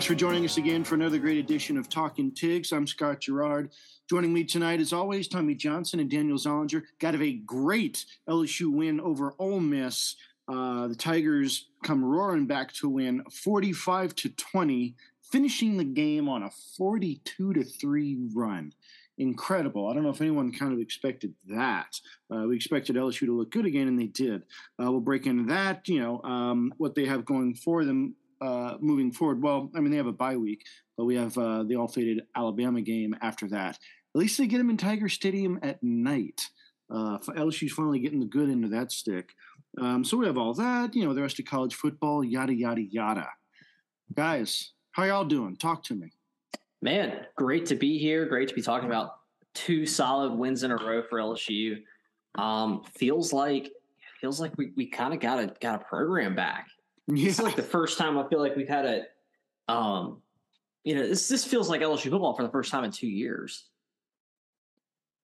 Thanks for joining us again for another great edition of Talking Tigs. I'm Scott Gerard. Joining me tonight, as always, Tommy Johnson and Daniel Zollinger. Got a great LSU win over Ole Miss. Uh, the Tigers come roaring back to win 45 to 20, finishing the game on a 42 to 3 run. Incredible. I don't know if anyone kind of expected that. Uh, we expected LSU to look good again, and they did. Uh, we'll break into that, you know, um, what they have going for them uh, moving forward. Well, I mean, they have a bye week, but we have uh, the all faded Alabama game after that. At least they get them in Tiger Stadium at night. Uh, LSU's finally getting the good end of that stick. Um, so we have all that, you know, the rest of college football, yada, yada, yada. Guys, how y'all doing? Talk to me. Man, great to be here. Great to be talking about two solid wins in a row for LSU. Um, feels like feels like we, we kind of got a got a program back. Yeah. It's like the first time I feel like we've had a, um, you know, this this feels like LSU football for the first time in two years.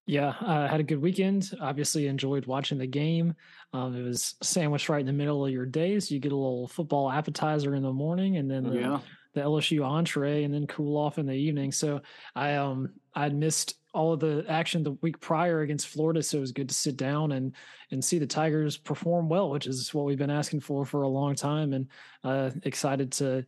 Yeah, I uh, had a good weekend. Obviously, enjoyed watching the game. Um, it was sandwiched right in the middle of your day, so you get a little football appetizer in the morning, and then the, yeah. the LSU entree, and then cool off in the evening. So I um I'd missed all of the action the week prior against Florida, so it was good to sit down and and see the Tigers perform well, which is what we've been asking for for a long time, and uh, excited to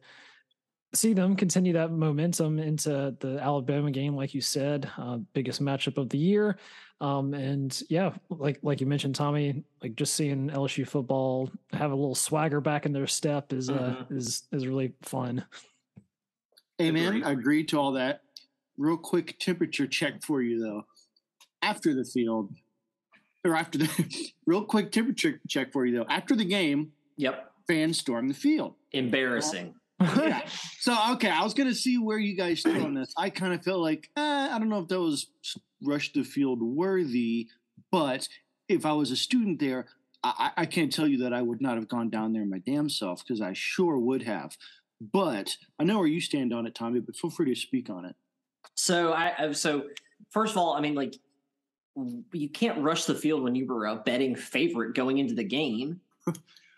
see them continue that momentum into the Alabama game, like you said, uh, biggest matchup of the year. Um, and yeah, like like you mentioned, Tommy, like just seeing LSU football have a little swagger back in their step is uh, mm-hmm. is is really fun. Amen. I agree to all that. Real quick temperature check for you though. After the field, or after the real quick temperature check for you though. After the game, yep, fans storm the field. Embarrassing yeah. So okay, I was gonna see where you guys stood on this. I kind of felt like eh, I don't know if that was rush the field worthy, but if I was a student there, I, I can't tell you that I would not have gone down there my damn self because I sure would have. But I know where you stand on it, Tommy. But feel free to speak on it. So I so first of all, I mean like you can't rush the field when you were a betting favorite going into the game.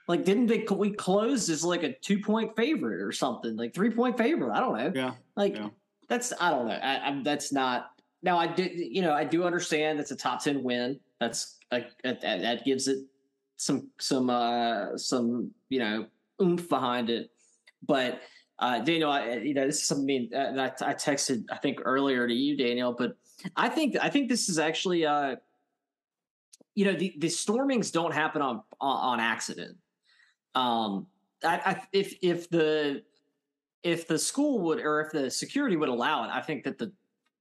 Like, didn't they we closed as like a two point favorite or something, like three point favorite? I don't know. Yeah. Like yeah. that's I don't know. I, I, that's not. Now I did. You know, I do understand that's a top ten win. That's a, a, that gives it some some uh some you know oomph behind it. But uh, Daniel, I, you know, this is something that I, texted I think earlier to you, Daniel. But I think I think this is actually uh you know the the stormings don't happen on on, on accident um, I, I, if if the if the school would or if the security would allow it, I think that the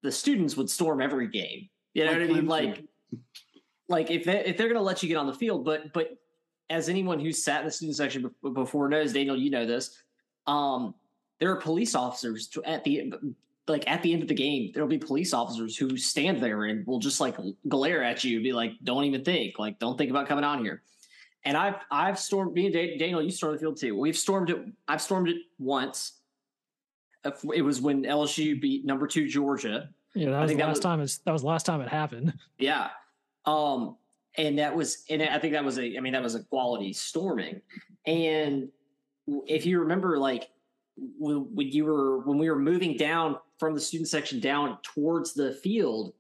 the students would storm every game. You know what I mean? Like like if they if they're going to let you get on the field, but but as anyone who's sat in the student section before knows, Daniel, you know this. Um, there are police officers at the like at the end of the game. There'll be police officers who stand there and will just like glare at you, be like, "Don't even think, like, don't think about coming on here." And I've I've stormed me and Daniel, you stormed the field too. We've stormed it. I've stormed it once. It was when LSU beat number two Georgia. Yeah, that was the last was, time. that was the last time it happened. Yeah, um, and that was, and I think that was a. I mean, that was a quality storming. And if you remember, like when, you were when we were moving down from the student section down towards the field,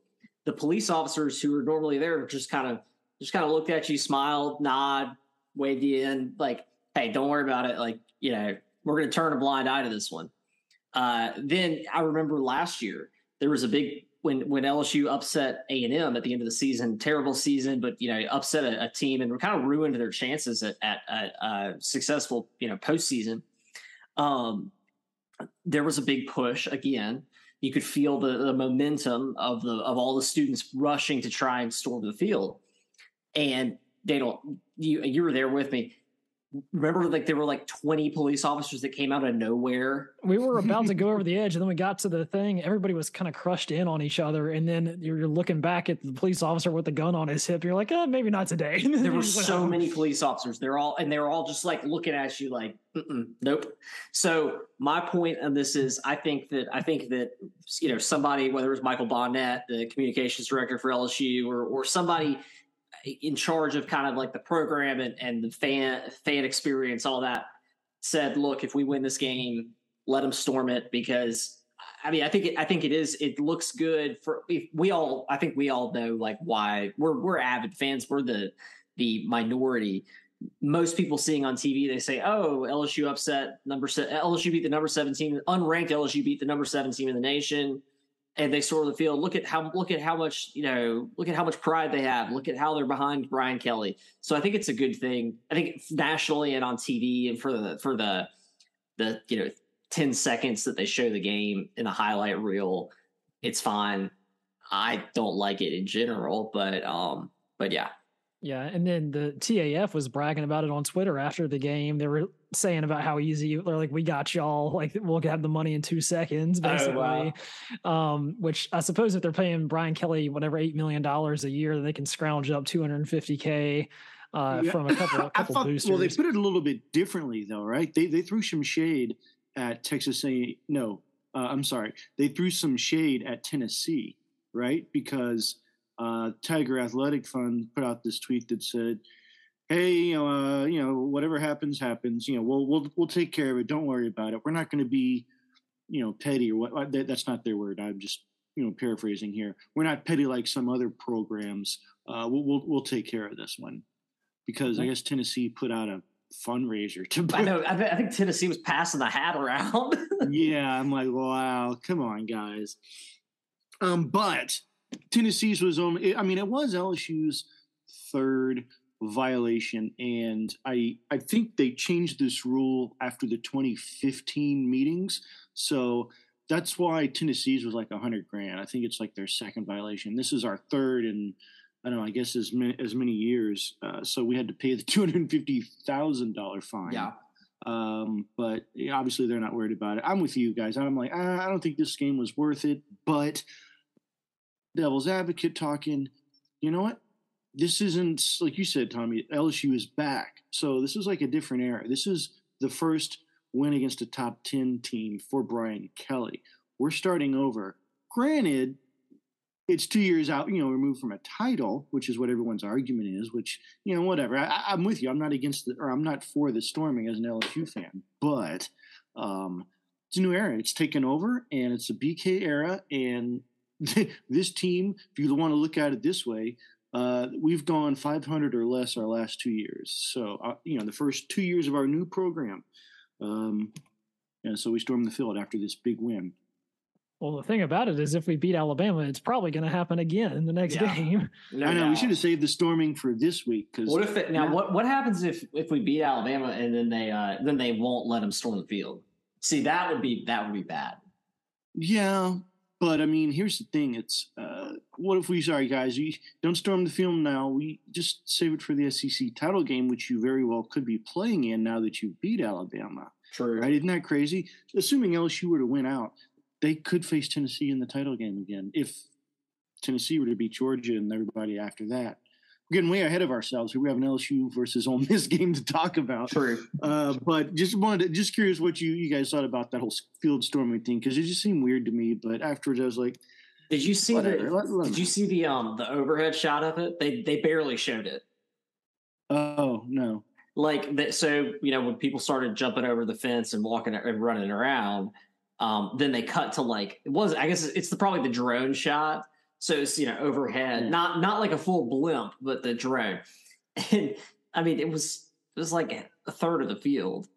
the police officers who were normally there just kind of just kind of looked at you, smiled, nod, waved you in, like, hey, don't worry about it. Like, you know, we're going to turn a blind eye to this one. Uh, then I remember last year there was a big when when LSU upset A and M at the end of the season, terrible season, but you know upset a, a team and kind of ruined their chances at, at, a successful you know postseason. Um, there was a big push again. You could feel the, the momentum of the of all the students rushing to try and storm the field and they don't you you were there with me remember like there were like 20 police officers that came out of nowhere? We were about to go over the edge and then we got to the thing everybody was kind of crushed in on each other and then you're looking back at the police officer with the gun on his hip you're like oh maybe not today. There were so many police officers they're all and they're all just like looking at you like nope. So my point of this is i think that i think that you know somebody whether it was michael Bonnette the communications director for lsu or or somebody in charge of kind of like the program and, and the fan fan experience, all that, said, look, if we win this game, let them storm it because I mean, I think it, I think it is. It looks good for we all. I think we all know like why we're we're avid fans. We're the the minority. Most people seeing on TV, they say, "Oh, LSU upset number se- LSU beat the number seventeen unranked LSU beat the number seventeen in the nation." And they sort of feel look at how look at how much you know look at how much pride they have look at how they're behind Brian Kelly so I think it's a good thing I think nationally and on TV and for the for the the you know 10 seconds that they show the game in a highlight reel, it's fine. I don't like it in general, but um, but yeah. Yeah, and then the TAF was bragging about it on Twitter after the game. They were saying about how easy they're like, we got y'all, like we'll have the money in two seconds, basically. Oh, wow. um, which I suppose if they're paying Brian Kelly whatever eight million dollars a year, they can scrounge up 250k uh, from a couple, a couple thought, boosters. Well, they put it a little bit differently though, right? They they threw some shade at Texas A. No, uh, I'm sorry. They threw some shade at Tennessee, right? Because uh, Tiger Athletic Fund put out this tweet that said, "Hey, uh, you know, whatever happens, happens. You know, we'll we'll we'll take care of it. Don't worry about it. We're not going to be, you know, petty or what. That, that's not their word. I'm just." You know, paraphrasing here, we're not petty like some other programs. Uh, we'll, we'll we'll take care of this one because I guess Tennessee put out a fundraiser to. I know. I, th- I think Tennessee was passing the hat around. yeah, I'm like, wow, come on, guys. Um, but Tennessee's was only. I mean, it was LSU's third violation, and I I think they changed this rule after the 2015 meetings. So that's why Tennessee's was like a hundred grand. I think it's like their second violation. This is our third, and I don't know, I guess as many, as many years. Uh, so we had to pay the two hundred fifty thousand dollar fine. Yeah. Um, but obviously they're not worried about it. I'm with you guys. I'm like, ah, I don't think this game was worth it. But devil's advocate talking, you know what? This isn't like you said, Tommy. LSU is back, so this is like a different era. This is the first win against a top ten team for Brian Kelly. We're starting over. Granted, it's two years out, you know, removed from a title, which is what everyone's argument is. Which you know, whatever. I, am with you. I'm not against the, or I'm not for the storming as an LSU fan, but um, it's a new era. It's taken over, and it's a BK era. And this team, if you want to look at it this way, uh, we've gone 500 or less our last two years. So uh, you know, the first two years of our new program. Um, and so we stormed the field after this big win. Well, the thing about it is, if we beat Alabama, it's probably going to happen again in the next yeah. game. No I know doubt. we should have saved the storming for this week. Because what if it, now? What what happens if if we beat Alabama and then they uh, then they won't let them storm the field? See, that would be that would be bad. Yeah, but I mean, here's the thing: it's uh, what if we sorry guys, you don't storm the field now. We just save it for the SEC title game, which you very well could be playing in now that you beat Alabama. True, right? Isn't that crazy? Assuming LSU were to win out, they could face Tennessee in the title game again if Tennessee were to beat Georgia and everybody after that. We're getting way ahead of ourselves. We have an LSU versus Ole Miss game to talk about. True. Uh, but just wanted to, just curious what you, you guys thought about that whole field storming thing because it just seemed weird to me. But afterwards, I was like, "Did you see whatever. the? Let, let did you see the um the overhead shot of it? They they barely showed it. Oh no! Like that. So you know when people started jumping over the fence and walking and running around um, then they cut to like it was I guess it's the, probably the drone shot. So it's you know overhead, yeah. not not like a full blimp, but the drone. And I mean, it was it was like a third of the field.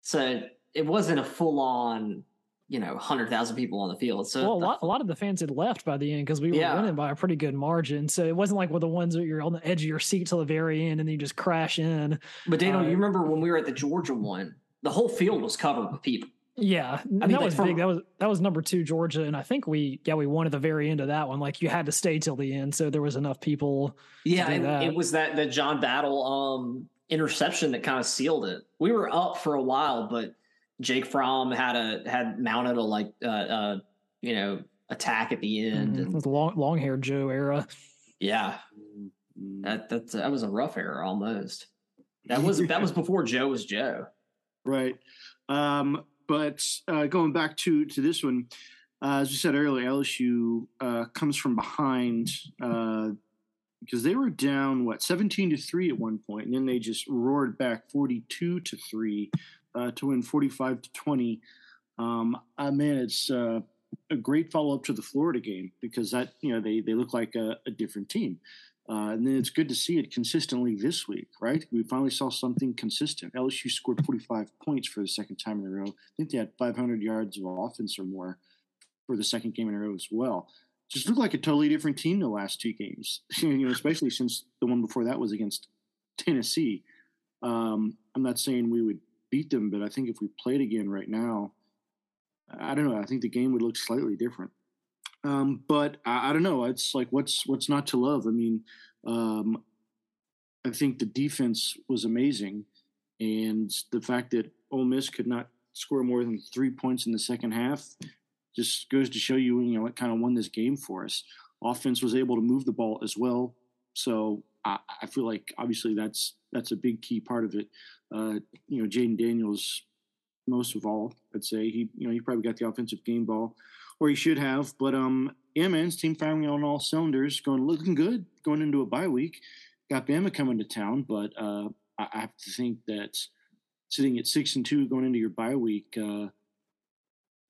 So it wasn't a full on, you know, hundred thousand people on the field. So well, a lot, a lot of the fans had left by the end because we were yeah. winning by a pretty good margin. So it wasn't like with the ones that you're on the edge of your seat till the very end and then you just crash in. But Daniel, uh, you remember when we were at the Georgia one? The whole field was covered with people. Yeah, I mean, that was from, big. That was that was number two Georgia, and I think we yeah we won at the very end of that one. Like you had to stay till the end, so there was enough people. Yeah, it was that the John Battle um, interception that kind of sealed it. We were up for a while, but Jake Fromm had a had mounted a like uh, uh you know attack at the end. Mm-hmm. And, long long haired Joe era. Yeah, that that that was a rough era almost. That was that was before Joe was Joe. Right. Um, but uh, going back to to this one, uh, as we said earlier, LSU uh, comes from behind uh, because they were down what seventeen to three at one point, and then they just roared back forty two to three uh, to win forty five to twenty. Um, I mean, it's uh, a great follow up to the Florida game because that you know they they look like a, a different team. Uh, and then it's good to see it consistently this week, right? We finally saw something consistent. LSU scored 45 points for the second time in a row. I think they had 500 yards of offense or more for the second game in a row as well. Just looked like a totally different team the last two games, you know, especially since the one before that was against Tennessee. Um, I'm not saying we would beat them, but I think if we played again right now, I don't know. I think the game would look slightly different. Um, but I, I, don't know. It's like what's what's not to love. I mean, um, I think the defense was amazing, and the fact that Ole Miss could not score more than three points in the second half just goes to show you, you know, what kind of won this game for us. Offense was able to move the ball as well, so I, I feel like obviously that's that's a big key part of it. Uh, you know, Jayden Daniels, most of all, I'd say he, you know, he probably got the offensive game ball or he should have. But um, yeah, man's team firing on all cylinders, going looking good going into a bye week. Got Bama coming to town, but uh, I, I have to think that sitting at six and two going into your bye week, uh,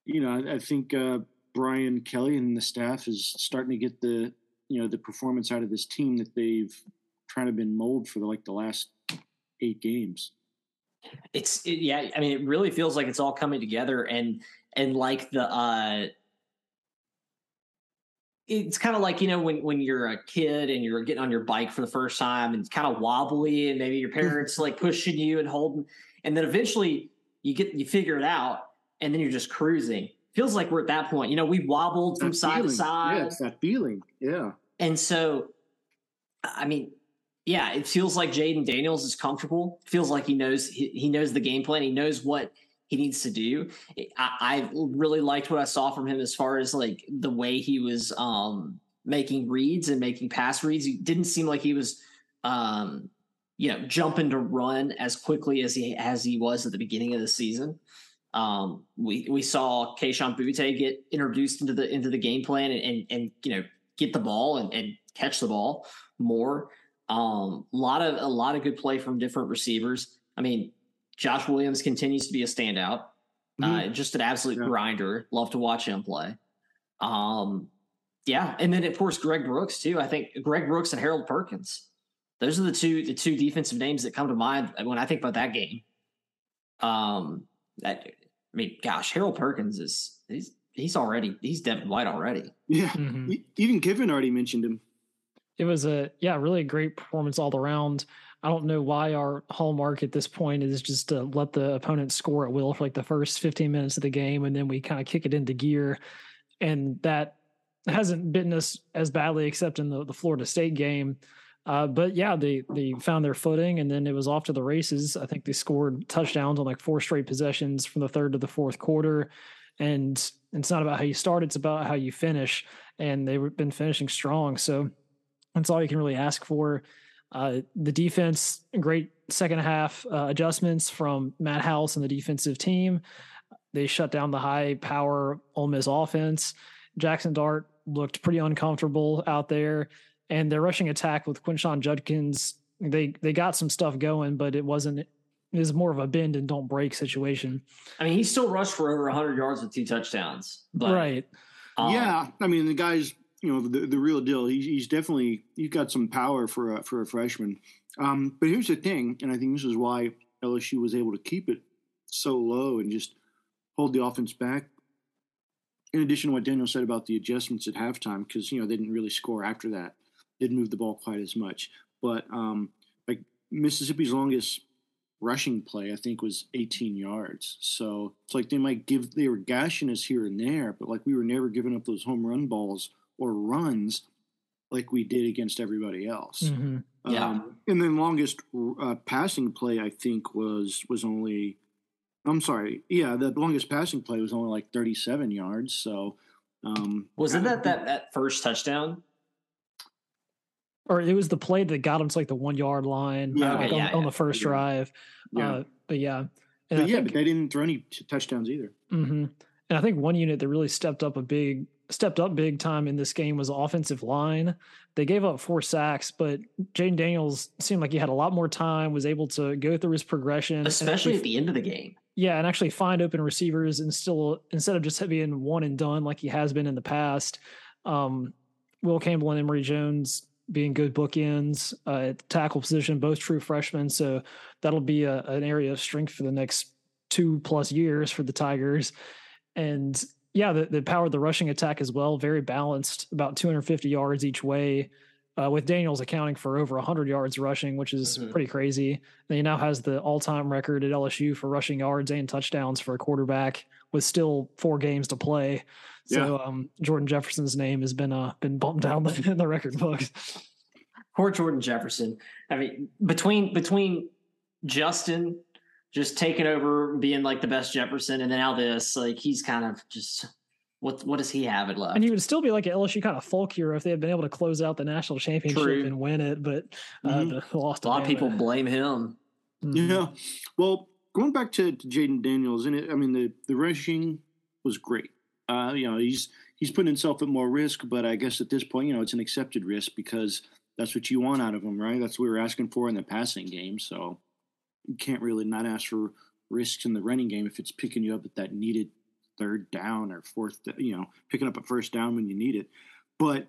you know, I, I think uh, Brian Kelly and the staff is starting to get the you know the performance out of this team that they've trying to been mold for like the last eight games. It's it, yeah, I mean, it really feels like it's all coming together, and and like the uh it's kind of like you know when when you're a kid and you're getting on your bike for the first time and it's kind of wobbly and maybe your mm-hmm. parents like pushing you and holding and then eventually you get you figure it out and then you're just cruising. Feels like we're at that point you know we wobbled from side feeling. to side. yeah it's that feeling. Yeah. And so i mean yeah it feels like Jayden daniels is comfortable. Feels like he knows he, he knows the game plan. He knows what he needs to do. I, I, really liked what I saw from him as far as like the way he was um, making reads and making pass reads. He didn't seem like he was, um, you know, jumping to run as quickly as he as he was at the beginning of the season. Um, we we saw Kayshon Boutte get introduced into the into the game plan and and, and you know get the ball and, and catch the ball more. Um, a lot of a lot of good play from different receivers. I mean, Josh Williams continues to be a standout. Uh, mm-hmm. Uh, just an absolute yeah. grinder. Love to watch him play. Um, yeah, and then of course Greg Brooks too. I think Greg Brooks and Harold Perkins. Those are the two the two defensive names that come to mind when I think about that game. Um, that I mean, gosh, Harold Perkins is he's he's already he's Devin White already. Yeah, mm-hmm. even Kevin already mentioned him. It was a yeah, really a great performance all around. I don't know why our hallmark at this point is just to let the opponent score at will for like the first 15 minutes of the game and then we kind of kick it into gear. And that hasn't bitten us as badly except in the, the Florida State game. Uh, but yeah, they they found their footing and then it was off to the races. I think they scored touchdowns on like four straight possessions from the third to the fourth quarter. And it's not about how you start, it's about how you finish. And they've been finishing strong. So that's all you can really ask for. Uh, the defense, great second half uh, adjustments from Matt House and the defensive team. They shut down the high power Ole Miss offense. Jackson Dart looked pretty uncomfortable out there, and their rushing attack with Quinshon Judkins, they they got some stuff going, but it wasn't. It was more of a bend and don't break situation. I mean, he still rushed for over 100 yards with two touchdowns. But, right. Um, yeah, I mean, the guy's you know the, the real deal. He's, he's definitely he's got some power for a, for a freshman. Um, but here's the thing, and I think this is why LSU was able to keep it so low and just hold the offense back. In addition to what Daniel said about the adjustments at halftime, because you know they didn't really score after that, didn't move the ball quite as much. But um, like Mississippi's longest rushing play, I think, was 18 yards. So it's like they might give they were gashing us here and there, but like we were never giving up those home run balls or runs like we did against everybody else. Mm-hmm. Yeah. Um, and then longest uh, passing play I think was was only I'm sorry. Yeah, the longest passing play was only like 37 yards. So um, wasn't that that that first touchdown? Or it was the play that got him to like the one yard line yeah, like okay, on, yeah, on the first drive. Yeah. Uh, but yeah. And but yeah, think, but they didn't throw any t- touchdowns either. Mm-hmm. And I think one unit that really stepped up a big stepped up big time in this game was the offensive line. They gave up four sacks, but Jayden Daniels seemed like he had a lot more time, was able to go through his progression, especially at the end of the game. Yeah, and actually find open receivers and still instead of just being one and done like he has been in the past. Um, Will Campbell and Emery Jones being good bookends uh, at the tackle position, both true freshmen. So that'll be a, an area of strength for the next two plus years for the Tigers. And yeah, the, the power of the rushing attack as well, very balanced, about 250 yards each way. Uh, with Daniels accounting for over 100 yards rushing, which is mm-hmm. pretty crazy. And he now has the all-time record at LSU for rushing yards and touchdowns for a quarterback with still four games to play. So yeah. um, Jordan Jefferson's name has been uh, been bumped down the, in the record books. Poor Jordan Jefferson. I mean, between between Justin just taking over, being like the best Jefferson, and then now this, like he's kind of just what what does he have it left? And he would still be like an LSU kind of folk hero if they had been able to close out the national championship True. and win it, but uh, mm-hmm. lost. A lot of people blame him. Mm-hmm. Yeah. Well, going back to, to Jayden Daniels, and it, I mean the the rushing was great. Uh, you know, he's he's putting himself at more risk, but I guess at this point, you know, it's an accepted risk because that's what you want out of him, right? That's what we were asking for in the passing game. So you can't really not ask for risks in the running game if it's picking you up at that needed third down or fourth, you know, picking up a first down when you need it. But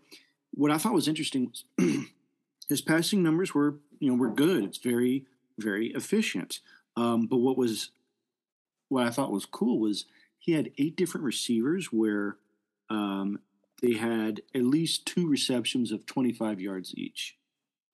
what I thought was interesting was his passing numbers were, you know, were good. It's very, very efficient. Um, but what was, what I thought was cool was he had eight different receivers where um, they had at least two receptions of 25 yards each,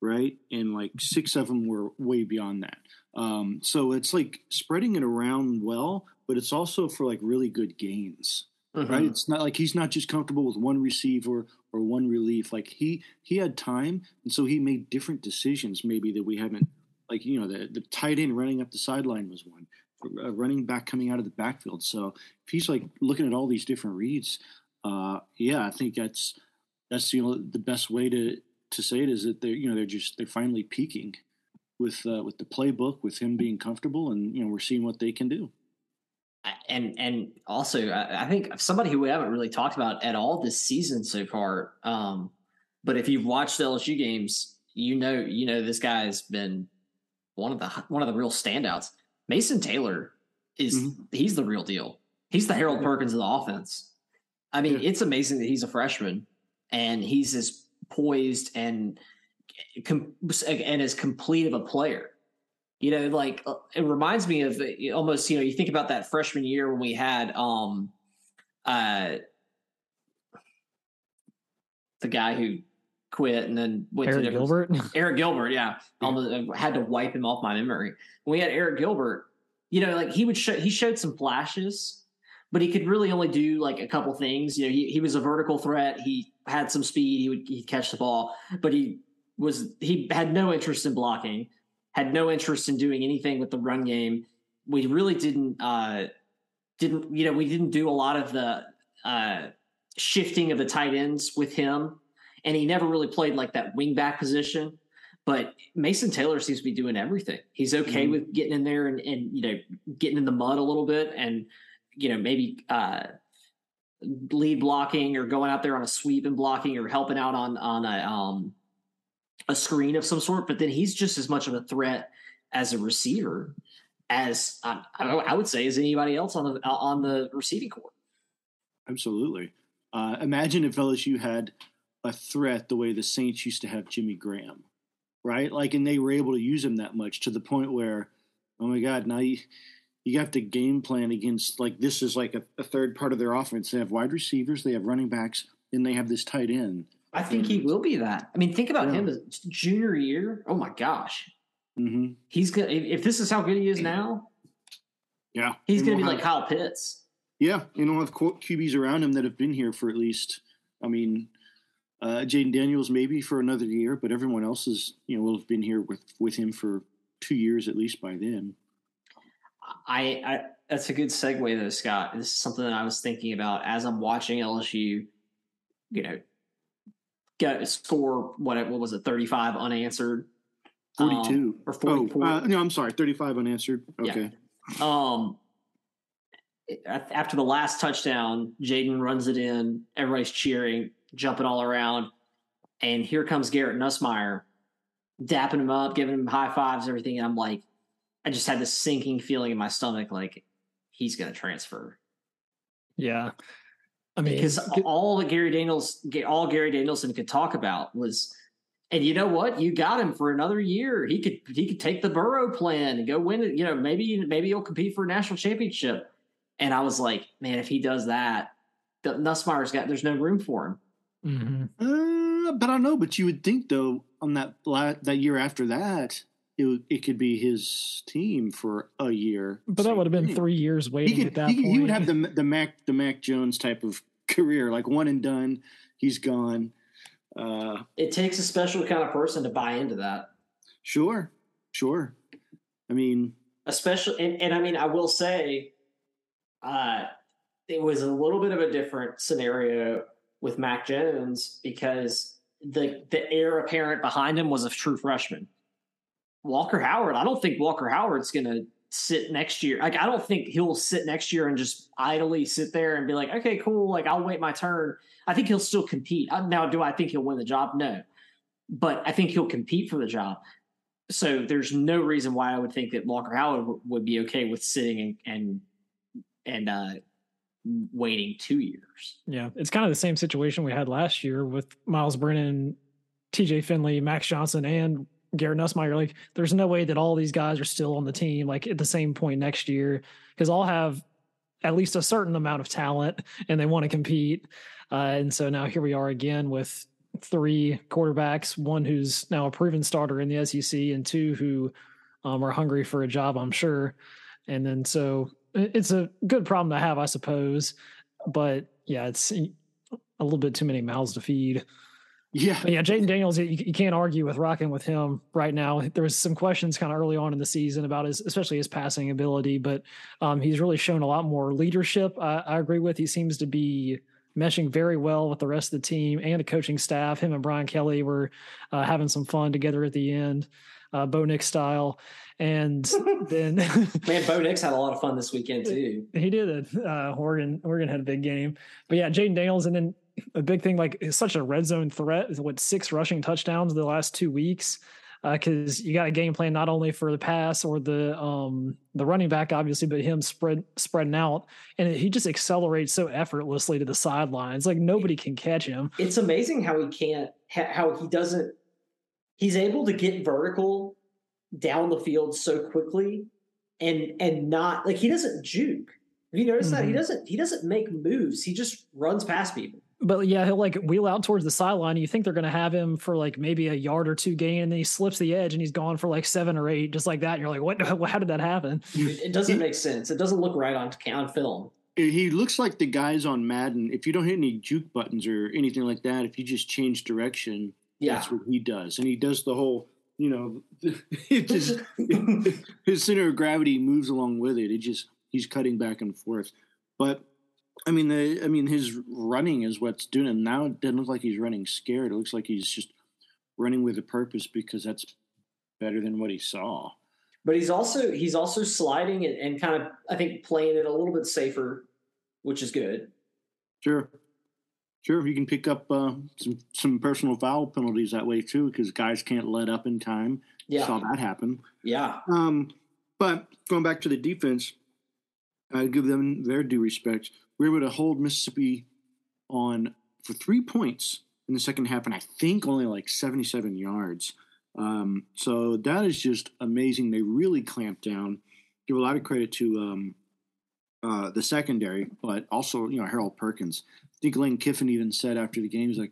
right? And like six of them were way beyond that. Um, so it's like spreading it around well, but it's also for like really good gains, mm-hmm. right? It's not like he's not just comfortable with one receiver or one relief. Like he he had time, and so he made different decisions maybe that we haven't. Like you know, the the tight end running up the sideline was one, a running back coming out of the backfield. So if he's like looking at all these different reads, uh, yeah, I think that's that's you know the best way to to say it is that they're you know they're just they're finally peaking with uh, with the playbook with him being comfortable and you know we're seeing what they can do. And and also I, think somebody who we haven't really talked about at all this season so far um, but if you've watched the LSU games you know you know this guy's been one of the one of the real standouts. Mason Taylor is mm-hmm. he's the real deal. He's the Harold Perkins of the offense. I mean, yeah. it's amazing that he's a freshman and he's as poised and and as complete of a player. You know, like uh, it reminds me of almost. You know, you think about that freshman year when we had um, uh, the guy who quit and then went Arik to Gilbert. Arik Gilbert, yeah, almost had to wipe him off my memory. When we had Arik Gilbert, you know, like he would show he showed some flashes but he could really only do like a couple things. You know, he, he was a vertical threat. He had some speed. He would he'd catch the ball, but he was he had no interest in blocking, had no interest in doing anything with the run game. We really didn't uh didn't you know we didn't do a lot of the uh shifting of the tight ends with him, and he never really played like that wing back position. But Mason Taylor seems to be doing everything. He's okay mm-hmm. with getting in there and, and you know getting in the mud a little bit and you know, maybe uh, lead blocking or going out there on a sweep and blocking or helping out on on a um, a screen of some sort. But then he's just as much of a threat as a receiver as uh, I would say as anybody else on the on the receiving court. Absolutely. Uh, imagine if LSU had a threat the way the Saints used to have Jimmy Graham, right? Like, and they were able to use him that much to the point where, oh my God, now you, you have to game plan against like this is like a, a, third part of their offense. They have wide receivers, they have running backs, and they have this tight end. I think and, he will be that. I mean, think about yeah. him as junior year. Oh my gosh, mm-hmm. he's gonna. If this is how good he is now, yeah, he's gonna be like Kyle Pitts. Yeah, you know, have QBs around him that have been here for at least. I mean, uh, Jayden Daniels maybe for another year, but everyone else is you know will have been here with with him for two years at least by then. I, I that's a good segue though, Scott. This is something that I was thinking about as I'm watching LSU, you know, get score what what was it, 35 unanswered. 42 um, or 44. Oh, uh, no, I'm sorry, 35 unanswered. Okay. Yeah. Um after the last touchdown, Jayden runs it in, everybody's cheering, jumping all around, and here comes Garrett Nussmeier dapping him up, giving him high fives, everything. And I'm like, I just had this sinking feeling in my stomach, like he's going to transfer. Yeah. I mean, because all that Gary Daniels, all Gary Danielson could talk about was, and you know what? You got him for another year. He could he could take the Burrow plan and go win it. You know, maybe maybe he'll compete for a national championship. And I was like, man, if he does that, Nussmeier's got there's no room for him. Mm-hmm. Uh, but I don't know. But you would think though, on that that year after that, it it could be his team for a year. But that would have been three years waiting could, at that he, point. He would have the the Mac the Mac Jones type of career, like one and done. He's gone. Uh, it takes a special kind of person to buy into that. Sure, sure. I mean, especially, and, and I mean, I will say, uh, it was a little bit of a different scenario with Mac Jones because the the heir apparent behind him was a true freshman. Walker Howard, I don't think Walker Howard's going to sit next year. Like I don't think he'll sit next year and just idly sit there and be like, okay, cool, like I'll wait my turn. I think he'll still compete. Uh, now, do I think he'll win the job? No, but I think he'll compete for the job. So there's no reason why I would think that Walker Howard would be okay with sitting and and and uh, waiting two years. Yeah, it's kind of the same situation we had last year with Myles Brennan, T.J. Finley, Max Johnson, and Garrett Nussmeier, Like, there's no way that all these guys are still on the team like at the same point next year because all have at least a certain amount of talent and they want to compete. Uh, and so now here we are again with three quarterbacks, one who's now a proven starter in the SEC, and two who um, are hungry for a job, I'm sure. And then so it's a good problem to have, I suppose. But yeah, it's a little bit too many mouths to feed. Yeah, but yeah. Jayden Daniels, you, you, can't argue with rocking with him right now. There was some questions kind of early on in the season about his, especially his passing ability, but um, he's really shown a lot more leadership. I, I agree with. He seems to be meshing very well with the rest of the team and the coaching staff. Him and Brian Kelly were uh, having some fun together at the end, uh, Bo Nix style. And then, man, Bo Nix had a lot of fun this weekend too. He did. Uh, Oregon, Oregon had a big game, but yeah, Jayden Daniels, and then a big thing like is such a red zone threat. What six rushing touchdowns the last two weeks? Because uh, you got a game plan not only for the pass or the um the running back, obviously, but him spread spreading out, and he just accelerates so effortlessly to the sidelines. Like nobody can catch him. It's amazing how he can't, how he doesn't. He's able to get vertical down the field so quickly, and and not like he doesn't juke. Have you noticed mm-hmm. that he mm-hmm. doesn't he doesn't make moves. He just runs past people but yeah, he'll like wheel out towards the sideline. You think they're going to have him for like maybe a yard or two gain, and then he slips the edge and he's gone for like seven or eight, just like that. And you're like, what? How did that happen? It doesn't make sense. It doesn't look right on on film. He looks like the guys on Madden. If you don't hit any juke buttons or anything like that, if you just change direction, yeah. that's what he does. And he does the whole, you know, it just his center of gravity moves along with it. It just he's cutting back and forth. But I mean, the, I mean, his running is what's doing it now. It doesn't look like he's running scared. It looks like he's just running with a purpose because that's better than what he saw. But he's also he's also sliding and, and kind of I think playing it a little bit safer, which is good. Sure, sure. You can pick up uh, some some personal foul penalties that way too because guys can't let up in time. Yeah, saw that happen. Yeah. Um, but going back to the defense, I give them their due respect we were able to hold Mississippi on for three points in the second half, and I think only like 77 yards. Um, so that is just amazing. They really clamped down. Give a lot of credit to um, uh, the secondary, but also you know Harold Perkins. I think Lane Kiffin even said after the game, he's like,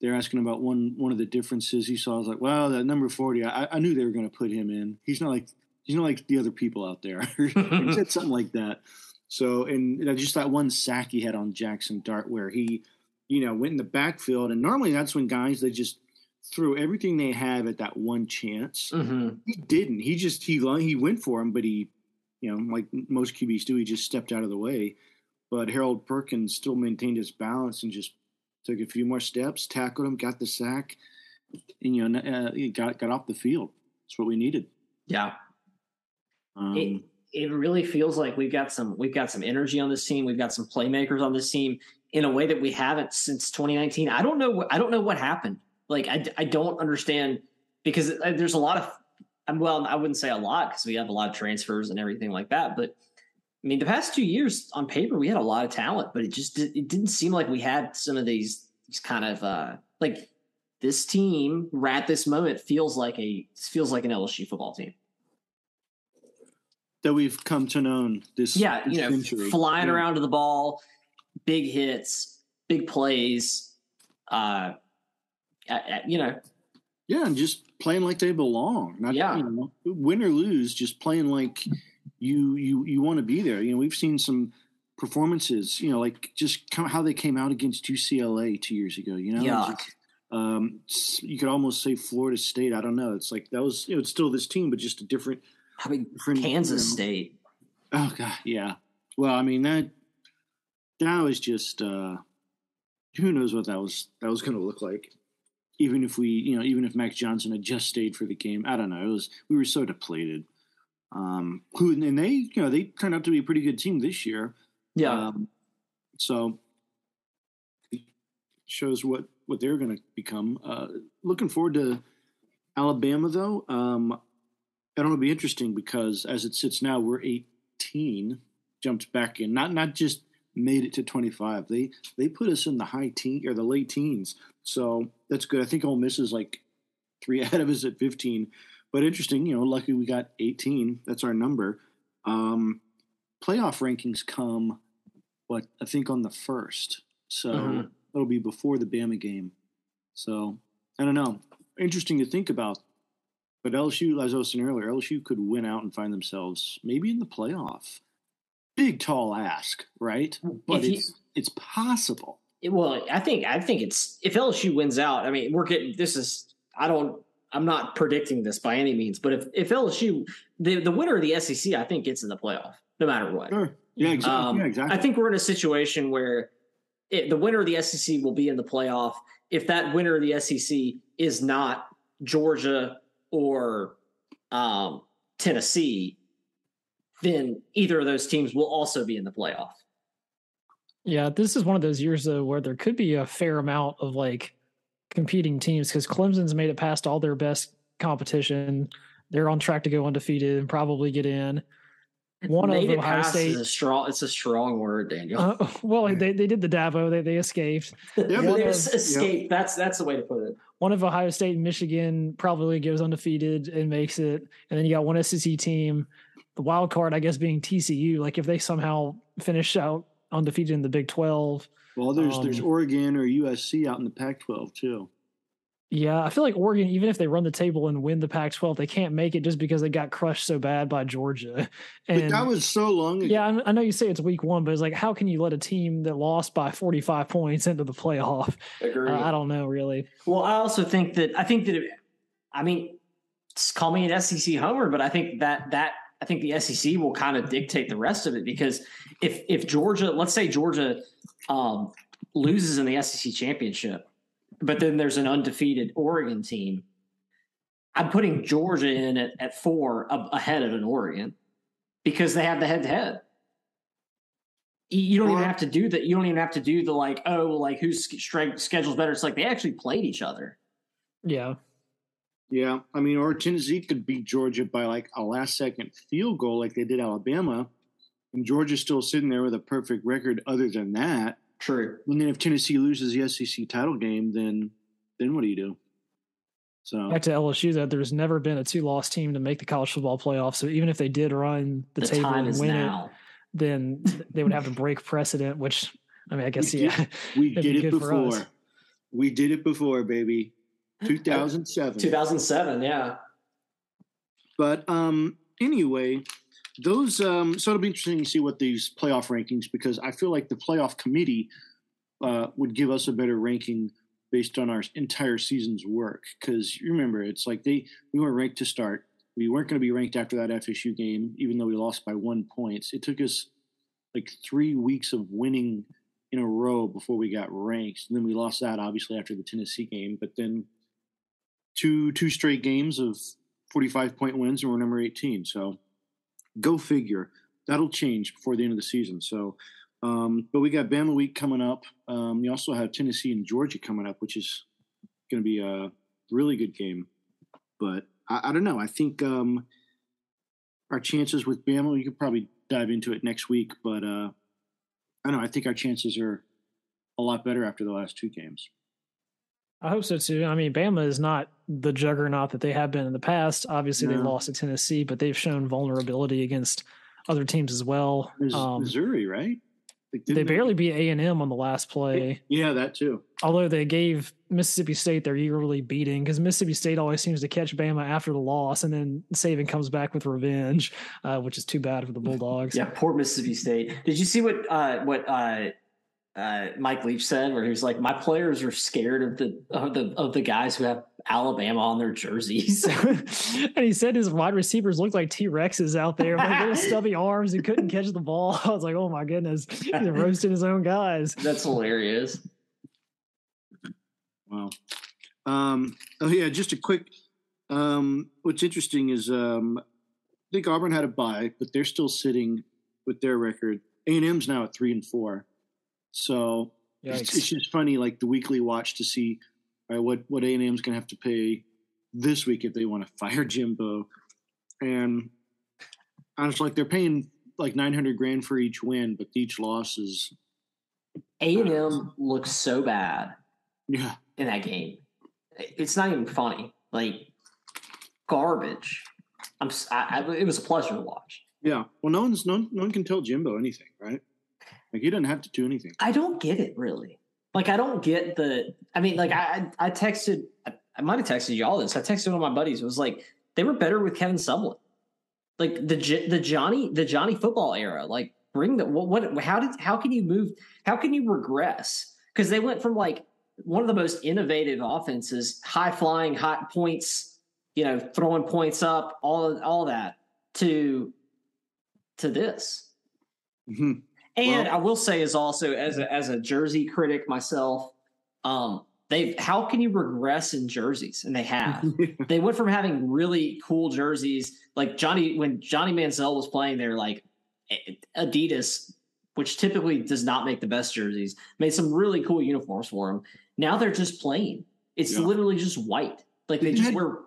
they're asking about one one of the differences he saw. I was like, well, that number 40, I, I knew they were going to put him in. He's not like he's not like the other people out there. he said something like that. So, and you know, just that one sack he had on Jackson Dart where he, you know, went in the backfield. And normally that's when guys, they just threw everything they have at that one chance. Mm-hmm. He didn't. He just, he, he went for him, but he, you know, like most QBs do, he just stepped out of the way. But Harold Perkins still maintained his balance and just took a few more steps, tackled him, got the sack, and you know, uh, got got off the field. That's what we needed. Yeah. Um, it, it really feels like we've got some we've got some energy on this team. We've got some playmakers on this team in a way that we haven't since 2019. I don't know. I don't know what happened. Like I, I don't understand because uh, there's a lot of well, I wouldn't say a lot because we have a lot of transfers and everything like that. But I mean, the past two years on paper, we had a lot of talent, but it just it didn't seem like we had some of these, these kind of uh, like this team at this moment feels like a feels like an LSU football team that we've come to know this. Yeah, you know, century. flying yeah. around to the ball, big hits, big plays. Uh, you know. Yeah, and just playing like they belong. Not, yeah. You know, win or lose, just playing like you you you want to be there. You know, we've seen some performances. You know, like just how they came out against UCLA two years ago. You know, just, um, you could almost say Florida State. I don't know. It's like that was you know, it's still this team, but just a different. I mean, different, Kansas you. State. Oh god, yeah. Well, I mean that that was just uh who knows what that was that was going to look like. Even if we, you know, even if Max Johnson had just stayed for the game, I don't know. It was we were so depleted. Um, who and they, you know, they turned out to be a pretty good team this year. Yeah. Um, so shows what what they're going to become. Uh, looking forward to Alabama though. Um, I don't know. It'll be interesting because as it sits now, we're 18, jumped back in. Not not just made it to 25. They they put us in the high teen or the late teens. So that's good. I think Ole Miss is like three ahead of us at 15. But interesting, you know, lucky we got 18. That's our number. Um, playoff rankings come, what I think on the first. So mm-hmm. it'll be before the Bama game. So I don't know. Interesting to think about. But LSU, as I was saying earlier, LSU could win out and find themselves maybe in the playoff. Big tall ask, right? But you, it's it's possible. Well, I think I think it's if LSU wins out. I mean, we're getting this is I don't I'm not predicting this by any means, but if if LSU the the winner of the SEC, I think gets in the playoff no matter what. Sure. Yeah, exactly. Um, yeah, exactly. I think we're in a situation where it, the winner of the SEC will be in the playoff. If that winner of the SEC is not Georgia or um, Tennessee, then either of those teams will also be in the playoff. Yeah, this is one of those years though where there could be a fair amount of like competing teams because Clemson's made it past all their best competition. They're on track to go undefeated and probably get in. One made of Ohio State is a strong. It's a strong word, Daniel. Uh, well, they, they did the Dabo. They they escaped. Yeah, they of, escaped. That's that's the way to put it. One of Ohio State and Michigan probably goes undefeated and makes it, and then you got one SEC team. The wild card, I guess, being TCU. Like if they somehow finish out undefeated in the Big Twelve, well, there's um, there's Oregon or USC out in the Pac-12 too. Yeah, I feel like Oregon, even if they run the table and win the Pac-12, they can't make it just because they got crushed so bad by Georgia. And but that was so long ago. Yeah, I know you say it's week one, but it's like, how can you let a team that lost by 45 points into the playoff? Uh, I don't know, really. Well, I also think that I think that it, I mean, call me an SEC homer, but I think that that I think the SEC will kind of dictate the rest of it because if if Georgia, let's say Georgia um, loses in the SEC championship, but then there's an undefeated Oregon team. I'm putting Georgia in at, at four ahead of an Oregon because they have the head to head. You don't even have to do that. You don't even have to do the like, oh, like whose schedule's better. It's like they actually played each other. Yeah. Yeah. I mean, or Tennessee could beat Georgia by like a last second field goal like they did Alabama. And Georgia's still sitting there with a perfect record other than that. True. And then if Tennessee loses the SEC title game, then then what do you do? So back to LSU, that there's never been a two loss team to make the college football playoff. So even if they did run the, the table and win now. it, then they would have to break precedent. Which I mean, I guess we yeah, did, we did it before. We did it before, baby. 2007. 2007, yeah. But um, anyway, those um, so it'll be interesting to see what these playoff rankings because I feel like the playoff committee uh, would give us a better ranking based on our entire season's work. Because remember, it's like they we weren't ranked to start. We weren't going to be ranked after that FSU game, even though we lost by one points. It took us like three weeks of winning in a row before we got ranked, and then we lost that obviously after the Tennessee game. But then two two straight games of forty five point wins, and we're number eighteen. So Go figure. That'll change before the end of the season. So, um, but we got Bama week coming up. Um, we also have Tennessee and Georgia coming up, which is going to be a really good game. But I, I don't know. I think um, our chances with Bama, you could probably dive into it next week. But uh, I don't know. I think our chances are a lot better after the last two games. I hope so too. I mean, Bama is not the juggernaut that they have been in the past. Obviously, no. they lost to Tennessee, but they've shown vulnerability against other teams as well. Um, Missouri, right? they barely beat A and M on the last play. Yeah, that too. Although they gave Mississippi State their yearly beating because Mississippi State always seems to catch Bama after the loss, and then Saban comes back with revenge, uh, which is too bad for the Bulldogs. yeah, poor Mississippi State. Did you see what uh, what uh, uh, Mike Leach said, where he was like, "My players are scared of the of the of the guys who have Alabama on their jerseys." and he said his wide receivers looked like T Rexes out there, like little stubby arms and couldn't catch the ball. I was like, "Oh my goodness, he's roasting his own guys." That's hilarious. Wow. Um, oh yeah, just a quick. Um, what's interesting is um, I think Auburn had a bye, but they're still sitting with their record. A and M's now at three and four. So it's, it's, just funny, like the weekly watch to see right, what what A and M's going to have to pay this week if they want to fire Jimbo, and I was like, they're paying like nine hundred grand for each win, but each loss is A and M uh, looks so bad. Yeah, in that game, it's not even funny. Like garbage. I'm. I, I, it was a pleasure to watch. Yeah. Well, no one's no, no one can tell Jimbo anything, right? Like he doesn't have to do anything. I don't get it really. Like I don't get the. I mean, like I I texted. I, I might have texted you all this. I texted one of my buddies. It was like they were better with Kevin Sumlin. Like the the Johnny the Johnny football era. Like bring the what what how did how can you move how can you regress because they went from like one of the most innovative offenses high flying hot points you know throwing points up all all that to to this mm-hmm. And well, I will say, is also as a, as a jersey critic myself, um, they how can you regress in jerseys? And they have. they went from having really cool jerseys like Johnny when Johnny Manziel was playing there, like Adidas, which typically does not make the best jerseys, made some really cool uniforms for them. Now they're just plain. It's yeah. literally just white. Like they, they just had, wear.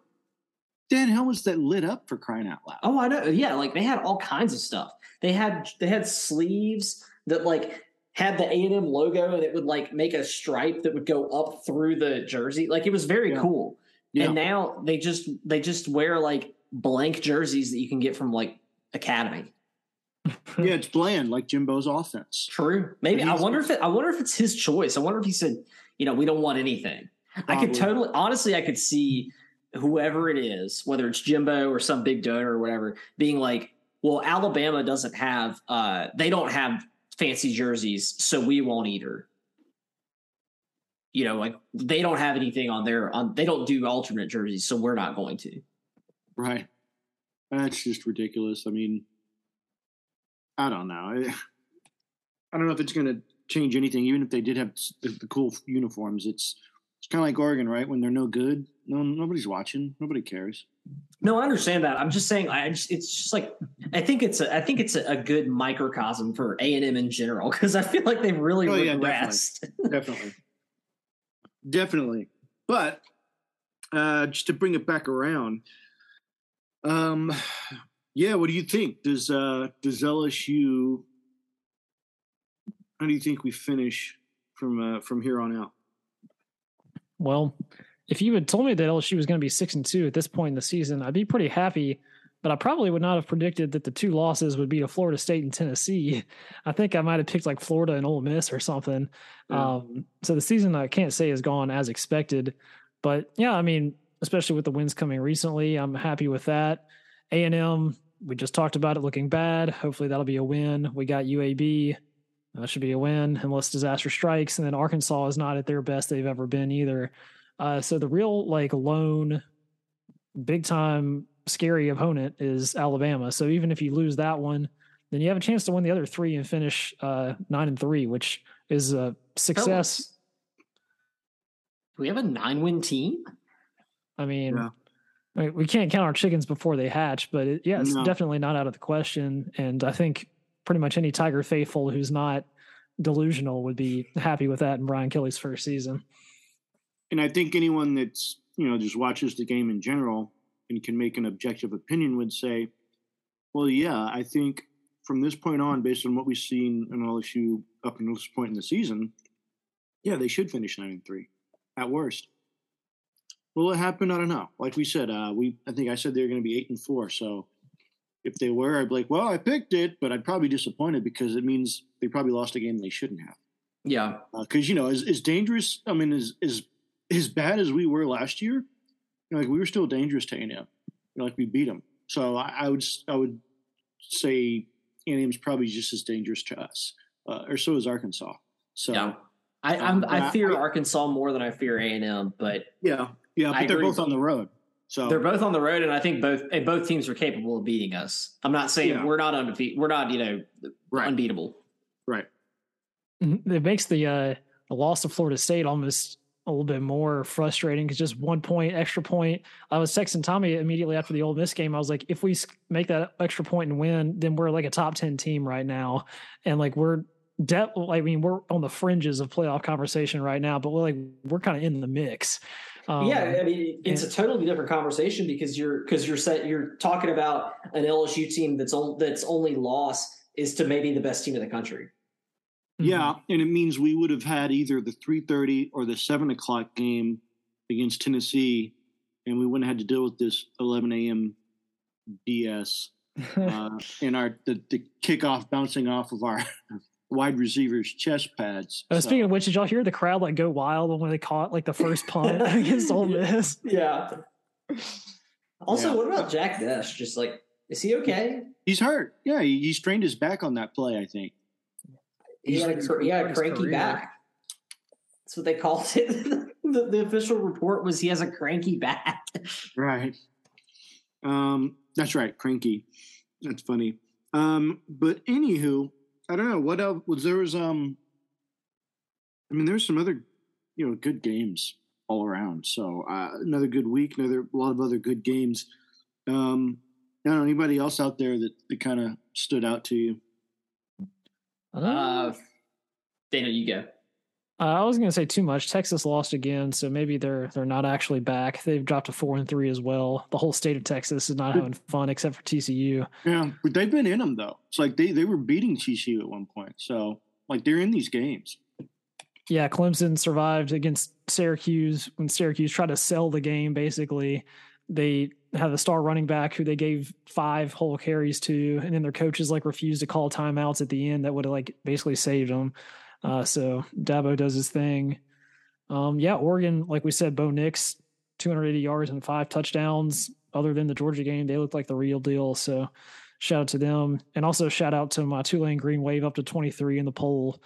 Dan, how was that lit up for crying out loud? Oh, I know. Yeah, like they had all kinds of stuff. They had they had sleeves that like had the A and M logo that would like make a stripe that would go up through the jersey. Like it was very yeah. cool. Yeah. And now they just they just wear like blank jerseys that you can get from like Academy. yeah, it's bland like Jimbo's offense. True. Maybe I wonder if it, I wonder if it's his choice. I wonder if he said, you know, we don't want anything. Probably. I could totally honestly I could see whoever it is, whether it's Jimbo or some big donor or whatever, being like, well, Alabama doesn't have uh, they don't have fancy jerseys, so we won't either. You know, like they don't have anything on their on they don't do alternate jerseys, so we're not going to. Right. That's just ridiculous. I mean, I don't know. I, don't know if it's going to change anything. Even if they did have the, the cool uniforms, it's it's kind of like Oregon, right? When they're no good, no nobody's watching, nobody cares. No, I understand that. I'm just saying, I just, it's just like I think it's a I think it's a, a good microcosm for A and M in general because I feel like they've really oh, regressed. Yeah, definitely. definitely, definitely. But uh, just to bring it back around, um, yeah, what do you think? Does uh, does LSU? How do you think we finish from uh, from here on out? Well, if you had told me that LSU was going to be six and two at this point in the season, I'd be pretty happy. But I probably would not have predicted that the two losses would be to Florida State and Tennessee. I think I might have picked like Florida and Ole Miss or something. Yeah. Um, so the season I can't say has gone as expected. But yeah, I mean, especially with the wins coming recently, I'm happy with that. A and M, we just talked about it looking bad. Hopefully that'll be a win. We got UAB. That should be a win unless disaster strikes. And then Arkansas is not at their best they've ever been either. Uh, so the real like lone big time scary opponent is Alabama. So even if you lose that one, then you have a chance to win the other three and finish uh, nine and three, which is a success. Do we have a nine win team? I mean, yeah. we can't count our chickens before they hatch, but it, yeah, it's no. definitely not out of the question. And I think pretty much any Tiger faithful who's not delusional would be happy with that in Brian Kelly's first season. And I think anyone that's you know just watches the game in general and can make an objective opinion would say, well, yeah, I think from this point on, based on what we've seen in LSU up until this point in the season, yeah, they should finish nine and three at worst. Will it happen? I don't know. Like we said, uh, we I think I said they were going to be eight and four. So if they were, I'd be like, well, I picked it, but I'd probably be disappointed because it means they probably lost a game they shouldn't have. Yeah, because uh, you know, as, as dangerous. I mean, as as as bad as we were last year, you know, like we were still dangerous to A&M. You know, like we beat them. So I, I would I would say A&M's probably just as dangerous to us, uh, or so is Arkansas. So yeah. I um, i fear I, Arkansas more than I fear A and M, but yeah, yeah, but I they're agree. both on the road. So they're both on the road, and I think both both teams are capable of beating us. I'm not saying yeah. we're not undefeated. We're not, you know, right. unbeatable. Right. Mm-hmm. It makes the uh, the loss to Florida State almost a little bit more frustrating because just one point, extra point. I was texting Tommy immediately after the Ole Miss game. I was like, if we make that extra point and win, then we're like a top ten team right now, and like we're depth. I mean, we're on the fringes of playoff conversation right now, but we're like we're kind of in the mix. Um, yeah, I mean, it's and, a totally different conversation because you're because you're set. You're talking about an LSU team that's on, that's only loss is to maybe the best team in the country. Yeah, mm-hmm. and it means we would have had either the three thirty or the seven o'clock game against Tennessee, and we wouldn't have had to deal with this eleven a.m. BS uh, and our the, the kickoff bouncing off of our wide receivers' chest pads. Uh, so. Speaking of which, did y'all hear the crowd like go wild when they caught like the first punt against Ole Miss? Yeah. Also, yeah. what about Jack Bech? Just like, is he okay? He's hurt. Yeah, he, he strained his back on that play. I think. He had, a, he had a cranky back. That's what they called it. the, the official report was he has a cranky back. Right. Um, that's right, cranky. That's funny. Um, but anywho, I don't know what else was there was um I mean there's some other you know good games all around. So uh, another good week, another a lot of other good games. Um I don't know anybody else out there that, that kind of stood out to you. Uh Daniel, you go. Uh, I was going to say too much. Texas lost again, so maybe they're they're not actually back. They've dropped to four and three as well. The whole state of Texas is not having fun except for TCU. Yeah, but they've been in them though. It's like they they were beating TCU at one point, so like they're in these games. Yeah, Clemson survived against Syracuse when Syracuse tried to sell the game. Basically, they had the star running back who they gave five whole carries to, and then their coaches like refused to call timeouts at the end that would have like basically saved them. Uh, so Dabo does his thing. Um, yeah, Oregon, like we said, Bo Nix, 280 yards and five touchdowns. Other than the Georgia game, they look like the real deal. So shout out to them, and also shout out to my Tulane Green Wave up to 23 in the poll.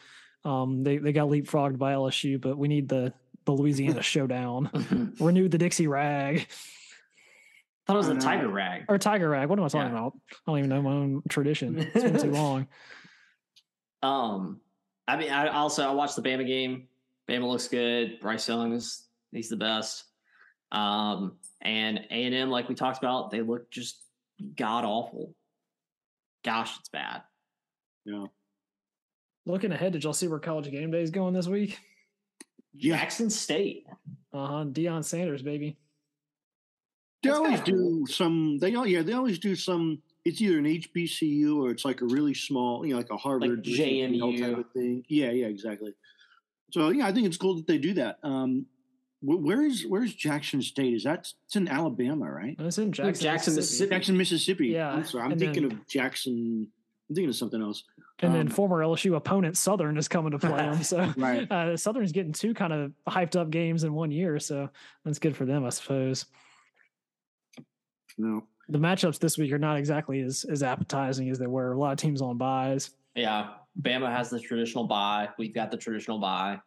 Um, they they got leapfrogged by LSU, but we need the the Louisiana showdown. Renewed the Dixie Rag. I thought it was a tiger rag or tiger rag. What am I talking yeah. about? I don't even know my own tradition. It's been too long. Um, I mean, I also I watched the Bama game. Bama looks good. Bryce Young is he's the best. Um, and A and M, like we talked about, they look just god awful. Gosh, it's bad. Yeah. Looking ahead, did y'all see where college game day is going this week? Jackson State. Uh huh. Deion Sanders, baby. They That's always do cool. some. They all yeah. They always do some it's either an HBCU or it's like a really small, you know, like a Harvard like JMU type of thing. Yeah, yeah, exactly. So yeah, I think it's cool that they do that. Um, where is where's Jackson State? Is that it's in Alabama, right? It's in Jackson, Jackson Mississippi. Jackson, Mississippi. Yeah. I'm sorry, I'm thinking then, of Jackson. I'm thinking of something else. And um, then former LSU opponent Southern is coming to play them. So right. uh, Southern's getting two kind of hyped up games in one year. So that's good for them, I suppose. No the matchups this week are not exactly as as appetizing as they were. A lot of teams on byes. Yeah, Bama has the traditional bye. We've got the traditional bye.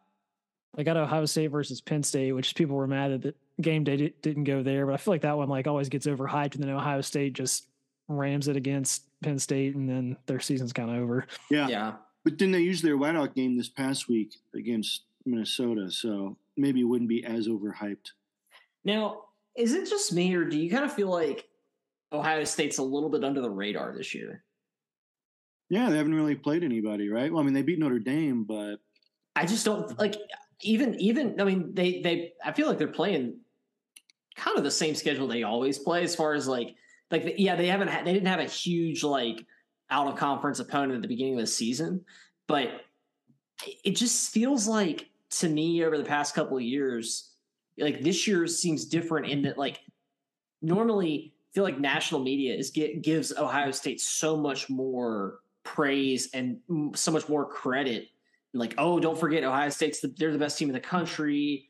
I got Ohio State versus Penn State, which people were mad that the game day didn't go there, but I feel like that one like always gets overhyped, and then Ohio State just rams it against Penn State, and then their season's kind of over. Yeah, yeah. But then they used their whiteout game this past week against Minnesota, so maybe it wouldn't be as overhyped. Now, is it just me, or do you kind of feel like Ohio State's a little bit under the radar this year. Yeah, they haven't really played anybody, right? Well, I mean, they beat Notre Dame, but I just don't like even even. I mean, they they. I feel like they're playing kind of the same schedule they always play, as far as like like yeah, they haven't had, they didn't have a huge like out of conference opponent at the beginning of the season, but it just feels like to me over the past couple of years, like this year seems different in that like normally feel like national media is get, gives Ohio State so much more praise and so much more credit. Like, oh, don't forget Ohio State's the, they're the best team in the country.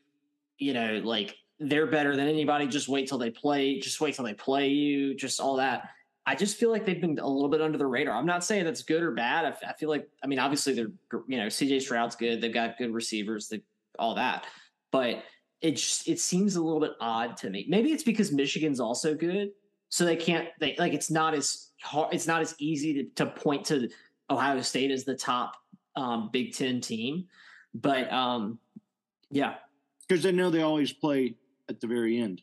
You know, like they're better than anybody. Just wait till they play. Just wait till they play you. Just all that. I just feel like they've been a little bit under the radar. I'm not saying that's good or bad. I, feel like, I mean, obviously they're, you know, CJ Stroud's good. They've got good receivers, they, all that. But it just, it seems a little bit odd to me. Maybe it's because Michigan's also good. So they can't, they like, it's not as hard, it's not as easy to, to point to Ohio State as the top um, Big Ten team. But um, yeah. Because they know they always play at the very end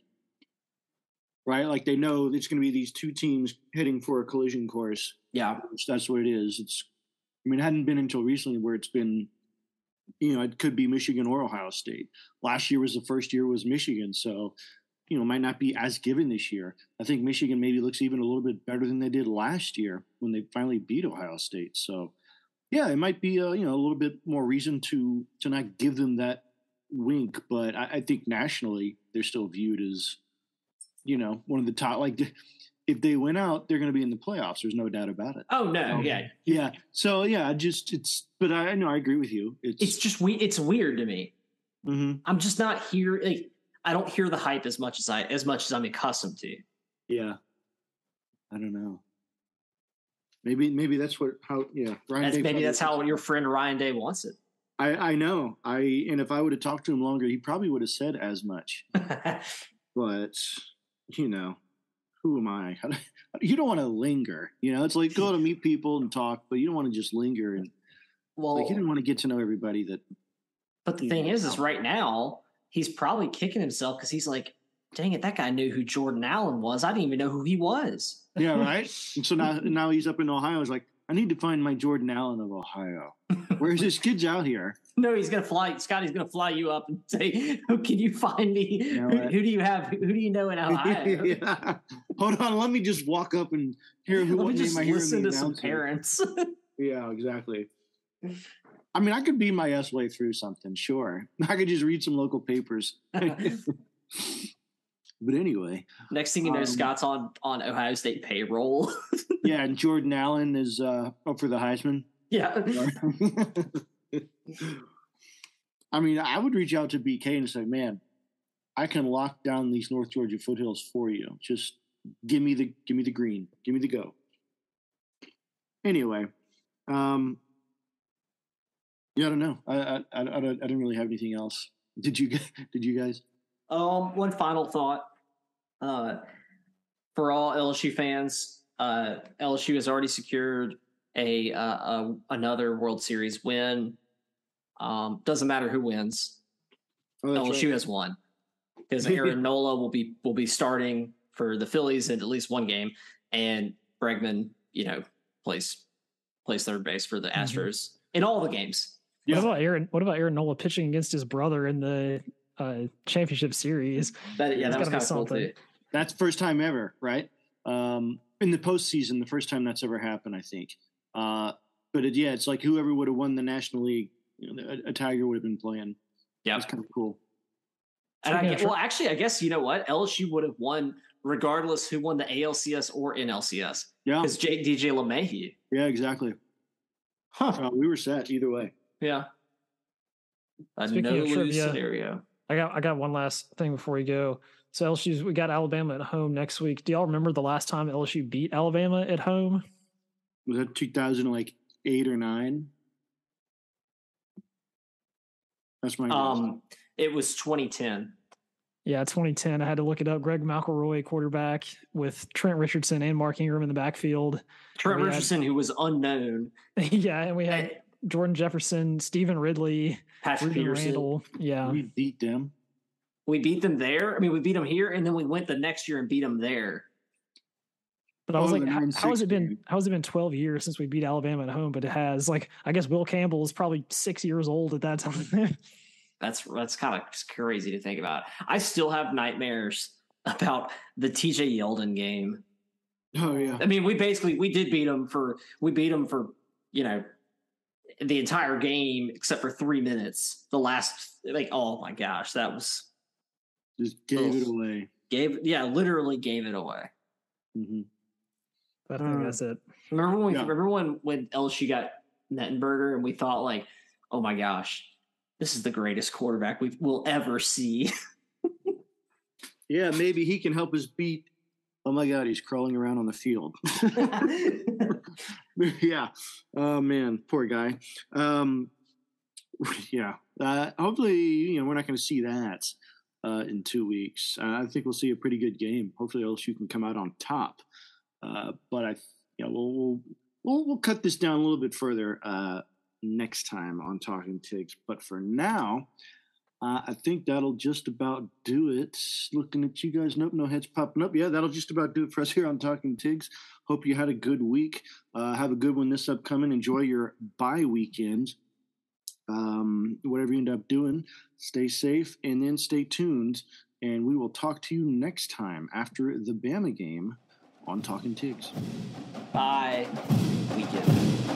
right? Like they know it's going to be these two teams heading for a collision course. Yeah, that's what it is. It's, I mean, it hadn't been until recently where it's been, you know, it could be Michigan or Ohio State. Last year was the first year was Michigan, so you know, might not be as given this year. I think Michigan maybe looks even a little bit better than they did last year when they finally beat Ohio State. So, yeah, it might be a, you know a little bit more reason to to not give them that wink, but I, I think nationally they're still viewed as you know, one of the top. Like, if they went out, they're going to be in the playoffs. There's no doubt about it. Oh no, um, yeah, yeah. So yeah, just it's. But I know I agree with you. It's it's just we. It's weird to me. Mm-hmm. I'm just not here. Like, I don't hear the hype as much as I as much as I'm accustomed to. Yeah, I don't know. Maybe maybe that's what how yeah Ryan that's, maybe that's how your friend Ryan Day wants it. I I know I and if I would have talked to him longer, he probably would have said as much. but you know, who am I? you don't want to linger. You know, it's like go to meet people and talk, but you don't want to just linger and well, like you didn't want to get to know everybody that. But the thing is, is right now he's probably kicking himself because he's like, "Dang it, that guy knew who Jordan Allen was. I didn't even know who he was." Yeah, right. and so now, now he's up in Ohio. He's like, I need to find my Jordan Allen of Ohio. Where's his kids out here? No, he's gonna fly. Scotty's gonna fly you up and say, "Who can you find me? You know who, who, do you have? Who do you know in Ohio?" yeah. Hold on, let me just walk up and hear who. Let me just listen to some parents. yeah, exactly. I mean, I could be my S way through something. Sure, I could just read some local papers. But anyway, next thing you know, um, Scott's on on Ohio State payroll. yeah, and Jordan Allen is uh, up for the Heisman. Yeah. I mean, I would reach out to BK and say, "Man, I can lock down these North Georgia foothills for you. Just give me the give me the green, give me the go." Anyway, um, yeah, I don't know. I I, I, I didn't really have anything else. Did you Did you guys? Um, one final thought. Uh, for all LSU fans, uh, LSU has already secured a, uh, a another World Series win. Um, doesn't matter who wins. Oh, LSU right. has won because Aaron Nola will be will be starting for the Phillies in at least one game, and Bregman, you know, plays plays third base for the mm-hmm. Astros mm-hmm. in all the games. What about Aaron? What about Aaron Nola pitching against his brother in the uh, championship series. That, yeah, that was kind of cool too. That's first time ever, right? Um, in the postseason, the first time that's ever happened, I think. Uh, but it, yeah, it's like whoever would have won the National League, you know, a, a Tiger would have been playing. Yeah, it's kind of cool. And I, well, actually, I guess you know what LSU would have won regardless who won the ALCS or NLCS. Yeah, because Jake DJ LeMahieu. Yeah, exactly. Huh? Uh, we were set either way. Yeah. A Speaking no lose scenario. I got I got one last thing before we go. So LSU's we got Alabama at home next week. Do y'all remember the last time LSU beat Alabama at home? Was that 2000 like eight or nine? That's my um. It was 2010. Yeah, 2010. I had to look it up. Greg McElroy, quarterback, with Trent Richardson and Mark Ingram in the backfield. Trent Richardson, had, who was unknown. yeah, and we had Jordan Jefferson, Stephen Ridley, Patrick Rudy Peterson. Randle. Yeah, we beat them. We beat them there. I mean, we beat them here, and then we went the next year and beat them there. But I was oh, like, how, how has it been? How has it been twelve years since we beat Alabama at home? But it has. Like, I guess Will Campbell is probably six years old at that time. that's that's kind of crazy to think about. I still have nightmares about the TJ Yeldon game Oh yeah. I mean, we basically we did beat them for we beat them for you know the entire game except for three minutes. The last like oh my gosh, that was just gave it away. Gave yeah, literally gave it away. Mm-hmm. I think uh, that's it. Remember when yeah. remember when when LSU got Mettenberger and we thought like, oh my gosh, this is the greatest quarterback we will ever see. yeah, maybe he can help us beat. Oh my God, he's crawling around on the field. yeah. Oh man, poor guy. Um, yeah. Uh, hopefully, you know, we're not going to see that uh, in two weeks. Uh, I think we'll see a pretty good game. Hopefully, LSU can come out on top. Uh, but I, you know, we'll, we'll we'll we'll cut this down a little bit further uh, next time on Talking Tigs. But for now, uh, I think that'll just about do it. Looking at you guys, nope, no heads popping up. Yeah, that'll just about do it for us here on Talking Tigs. Hope you had a good week. Uh, have a good one this upcoming. Enjoy your bye weekend. Um, whatever you end up doing, stay safe and then stay tuned. And we will talk to you next time after the Bama game on Talking Tigs. Bye. Weekend.